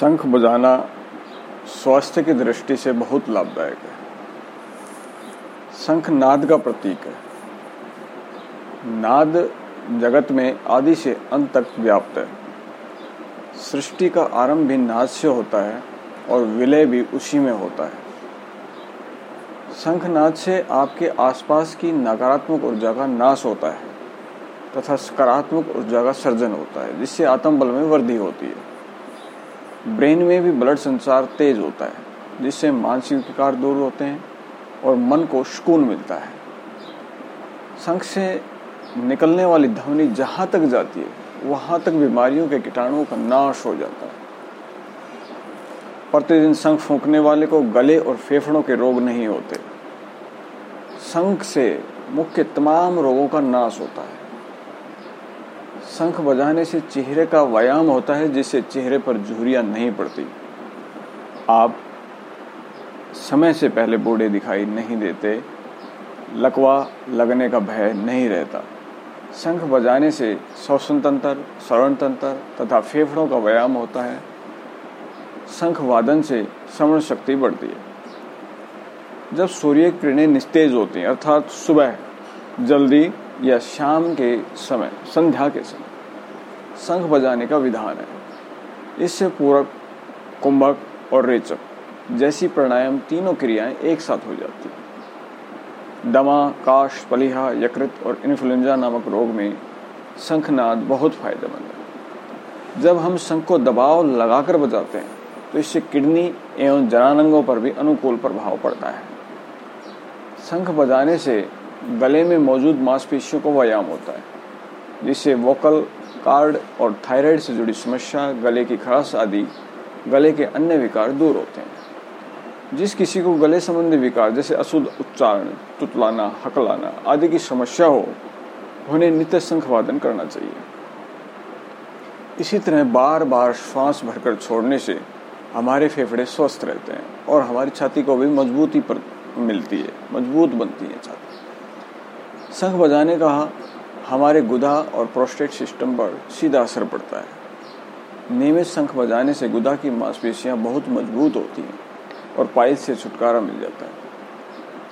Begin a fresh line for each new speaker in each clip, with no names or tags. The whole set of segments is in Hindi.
शंख बजाना स्वास्थ्य की दृष्टि से बहुत लाभदायक है। शंख नाद का प्रतीक है। नाद जगत में आदि से अंत तक व्याप्त है। सृष्टि का आरंभ भी नाद से होता है और विलय भी उसी में होता है। शंखनाद से आपके आसपास की नकारात्मक ऊर्जा का नाश होता है तथा सकारात्मक ऊर्जा का सर्जन होता है, जिससे आत्म बल में वृद्धि होती है। ब्रेन में भी ब्लड संचार तेज होता है, जिससे मानसिक विकार दूर होते हैं और मन को सुकून मिलता है। संख से निकलने वाली ध्वनि जहाँ तक जाती है, वहाँ तक बीमारियों के कीटाणुओं का नाश हो जाता है। प्रतिदिन संख फूंकने वाले को गले और फेफड़ों के रोग नहीं होते। शंख से मुख्य तमाम रोगों का नाश होता है। शंख बजाने से चेहरे का व्यायाम होता है, जिससे चेहरे पर झुरियाँ नहीं पड़ती। आप समय से पहले बूढ़े दिखाई नहीं देते, लकवा लगने का भय नहीं रहता। शंख बजाने से श्वसन तंत्र श्रवण तंत्र तथा फेफड़ों का व्यायाम होता है। शंख वादन से श्रवण शक्ति बढ़ती है। जब सूर्य किरणें निस्तेज होती हैं, अर्थात सुबह, जल्दी या शाम के समय, संध्या के समय। शंख बजाने का विधान है। इससे पूरक, कुंभक और रेचक जैसी प्राणायाम तीनों क्रियाएँ एक साथ हो जाती हैं। दमा, काश, पलिहा, यकृत और इन्फ्लुएंजा नामक रोग में शंखनाद बहुत फ़ायदेमंद है। जब हम शंख को दबाव लगाकर बजाते हैं तो इससे किडनी एवं जनानंगों पर भी अनुकूल प्रभाव पड़ता है। शंख बजाने से गले में मौजूद मांसपेशियों को व्यायाम होता है, जिससे वोकल कार्ड और थायराइड से जुड़ी समस्या, गले की खराश आदि, गले के अन्य विकार दूर होते हैं। जिस किसी को गले संबंधी विकार, जैसे अशुद्ध उच्चारण, तुतलाना, हकलाना आदि की समस्या हो, उन्हें नित्य शंख वादन करना चाहिए। इसी तरह बार बार श्वास भरकर छोड़ने से हमारे फेफड़े स्वस्थ रहते हैं और हमारी छाती को भी मजबूती पर मिलती है, मज़बूत बनती है छाती। शंख बजाने का हमारे गुदा और प्रोस्टेट सिस्टम पर सीधा असर पड़ता है। नियमित शंख बजाने से गुदा की मांसपेशियाँ बहुत मज़बूत होती हैं और पाइल से छुटकारा मिल जाता है।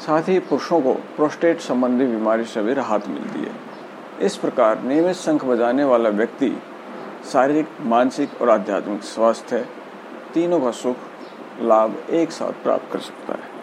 साथ ही पुरुषों को प्रोस्टेट संबंधी बीमारी से भी राहत मिलती है। इस प्रकार नियमित शंख बजाने वाला व्यक्ति शारीरिक, मानसिक और आध्यात्मिक स्वास्थ्य, तीनों का सुख, लाभ एक साथ प्राप्त कर सकता है।